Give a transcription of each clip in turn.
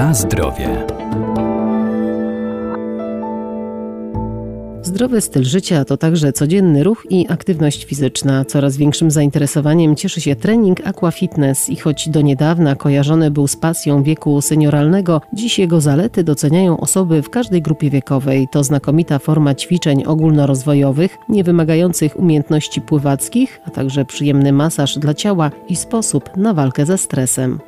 Na zdrowie. Zdrowy styl życia to także codzienny ruch i aktywność fizyczna. Coraz większym zainteresowaniem cieszy się trening aquafitness i choć do niedawna kojarzony był z pasją wieku senioralnego, dziś jego zalety doceniają osoby w każdej grupie wiekowej. To znakomita forma ćwiczeń ogólnorozwojowych, nie wymagających umiejętności pływackich, a także przyjemny masaż dla ciała i sposób na walkę ze stresem.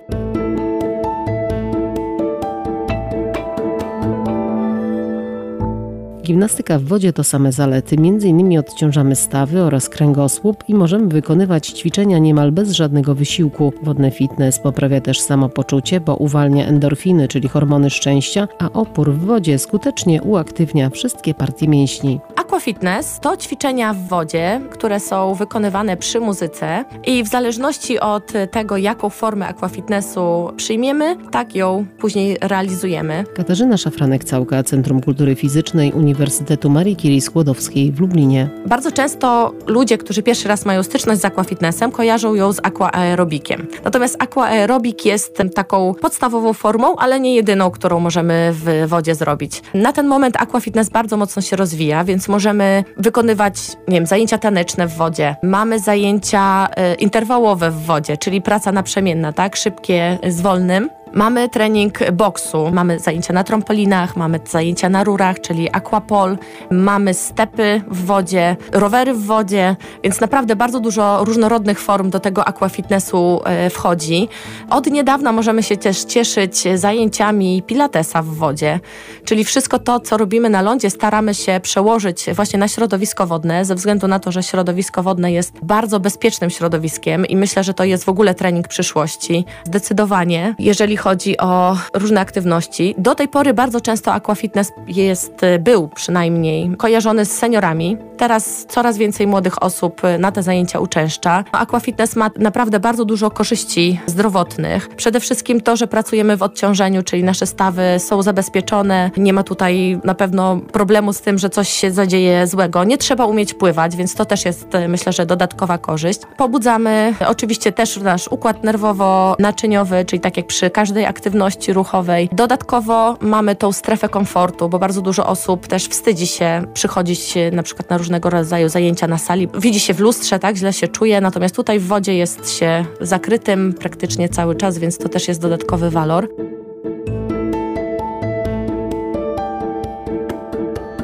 Gimnastyka w wodzie to same zalety. Między innymi odciążamy stawy oraz kręgosłup i możemy wykonywać ćwiczenia niemal bez żadnego wysiłku. Wodny fitness poprawia też samopoczucie, bo uwalnia endorfiny, czyli hormony szczęścia, a opór w wodzie skutecznie uaktywnia wszystkie partie mięśni. Aquafitness to ćwiczenia w wodzie, które są wykonywane przy muzyce i w zależności od tego, jaką formę aquafitnessu przyjmiemy, tak ją później realizujemy. Katarzyna Szafranek-Całka, Centrum Kultury Fizycznej Uniwersytetu Marii Curie Skłodowskiej w Lublinie. Bardzo często ludzie, którzy pierwszy raz mają styczność z aquafitnessem, kojarzą ją z aquaerobikiem. Natomiast aquaerobik jest taką podstawową formą, ale nie jedyną, którą możemy w wodzie zrobić. Na ten moment aquafitness bardzo mocno się rozwija, więc możemy wykonywać, nie wiem, zajęcia taneczne w wodzie. Mamy zajęcia y, interwałowe w wodzie, czyli praca naprzemienna, tak? Szybkie z wolnym. Mamy trening boksu, mamy zajęcia na trampolinach, mamy zajęcia na rurach, czyli aquapol, mamy stepy w wodzie, rowery w wodzie, więc naprawdę bardzo dużo różnorodnych form do tego aquafitnessu e, wchodzi. Od niedawna możemy się też cieszyć zajęciami pilatesa w wodzie, czyli wszystko to, co robimy na lądzie, staramy się przełożyć właśnie na środowisko wodne, ze względu na to, że środowisko wodne jest bardzo bezpiecznym środowiskiem i myślę, że to jest w ogóle trening przyszłości. Zdecydowanie, jeżeli chodzi o różne aktywności. Do tej pory bardzo często aquafitness jest, był przynajmniej kojarzony z seniorami. Teraz coraz więcej młodych osób na te zajęcia uczęszcza. Aquafitness ma naprawdę bardzo dużo korzyści zdrowotnych. Przede wszystkim to, że pracujemy w odciążeniu, czyli nasze stawy są zabezpieczone. Nie ma tutaj na pewno problemu z tym, że coś się zadzieje złego. Nie trzeba umieć pływać, więc to też jest myślę, że dodatkowa korzyść. Pobudzamy oczywiście też nasz układ nerwowo-naczyniowy, czyli tak jak przy każdym każdej aktywności ruchowej. Dodatkowo mamy tą strefę komfortu, bo bardzo dużo osób też wstydzi się przychodzić na przykład na różnego rodzaju zajęcia na sali. Widzi się w lustrze, tak, źle się czuje, natomiast tutaj w wodzie jest się zakrytym praktycznie cały czas, więc to też jest dodatkowy walor.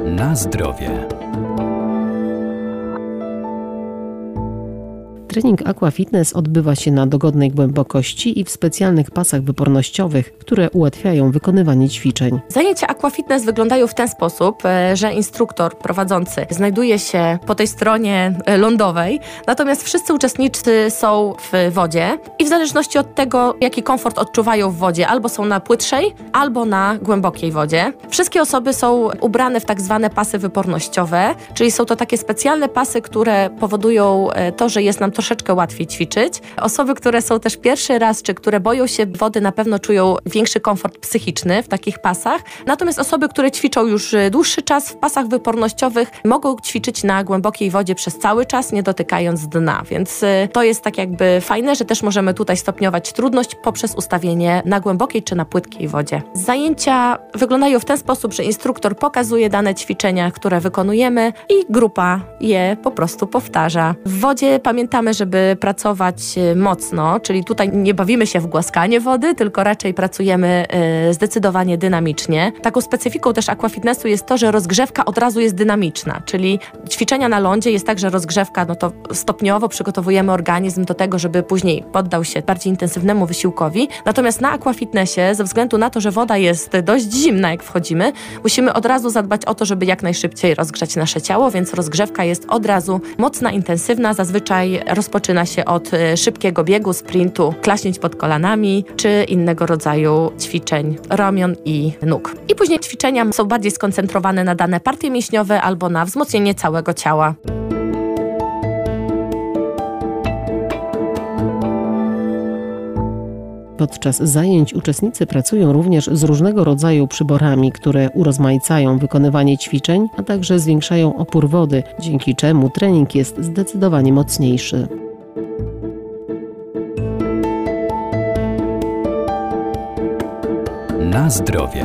Na zdrowie. Trening Aqua Fitness odbywa się na dogodnej głębokości i w specjalnych pasach wypornościowych, które ułatwiają wykonywanie ćwiczeń. Zajęcia Aqua Fitness wyglądają w ten sposób, e, że instruktor prowadzący znajduje się po tej stronie e, lądowej, natomiast wszyscy uczestnicy są w wodzie i w zależności od tego, jaki komfort odczuwają w wodzie, albo są na płytszej, albo na głębokiej wodzie. Wszystkie osoby są ubrane w tak zwane pasy wypornościowe, czyli są to takie specjalne pasy, które powodują e, to, że jest nam troszeczkę łatwiej ćwiczyć. Osoby, które są też pierwszy raz, czy które boją się wody, na pewno czują większy komfort psychiczny w takich pasach. Natomiast osoby, które ćwiczą już e, dłuższy czas w pasach wypornościowych, mogą ćwiczyć na głębokiej wodzie przez cały czas, nie dotykając dna. Więc e, to jest tak jakby fajne, że też możemy tutaj stopniować trudność poprzez ustawienie na głębokiej czy na płytkiej wodzie. Zajęcia wyglądają w ten sposób, że instruktor pokazuje dane ćwiczenia, które wykonujemy i grupa je po prostu powtarza. W wodzie pamiętamy, żeby pracować e, mocno, czyli tutaj nie bawimy się w głaskanie wody, tylko raczej pracujemy e, zdecydowanie dynamicznie. Taką specyfiką też aquafitnessu jest to, że rozgrzewka od razu jest dynamiczna, czyli ćwiczenia na lądzie jest tak, że rozgrzewka, no to stopniowo przygotowujemy organizm do tego, żeby później poddał się bardziej intensywnemu wysiłkowi. Natomiast na aquafitnessie, ze względu na to, że woda jest dość zimna, jak wchodzimy, musimy od razu zadbać o to, żeby jak najszybciej rozgrzać nasze ciało, więc rozgrzewka jest od razu mocna, intensywna, zazwyczaj rozpoczyna się od e, szybkiego biegu, sprintu, klaśnięć pod kolanami czy innego rodzaju ćwiczeń ramion i nóg. I później ćwiczenia są bardziej skoncentrowane na dane partie mięśniowe albo na wzmocnienie całego ciała. Podczas zajęć uczestnicy pracują również z różnego rodzaju przyborami, które urozmaicają wykonywanie ćwiczeń, a także zwiększają opór wody, dzięki czemu trening jest zdecydowanie mocniejszy. Na zdrowie.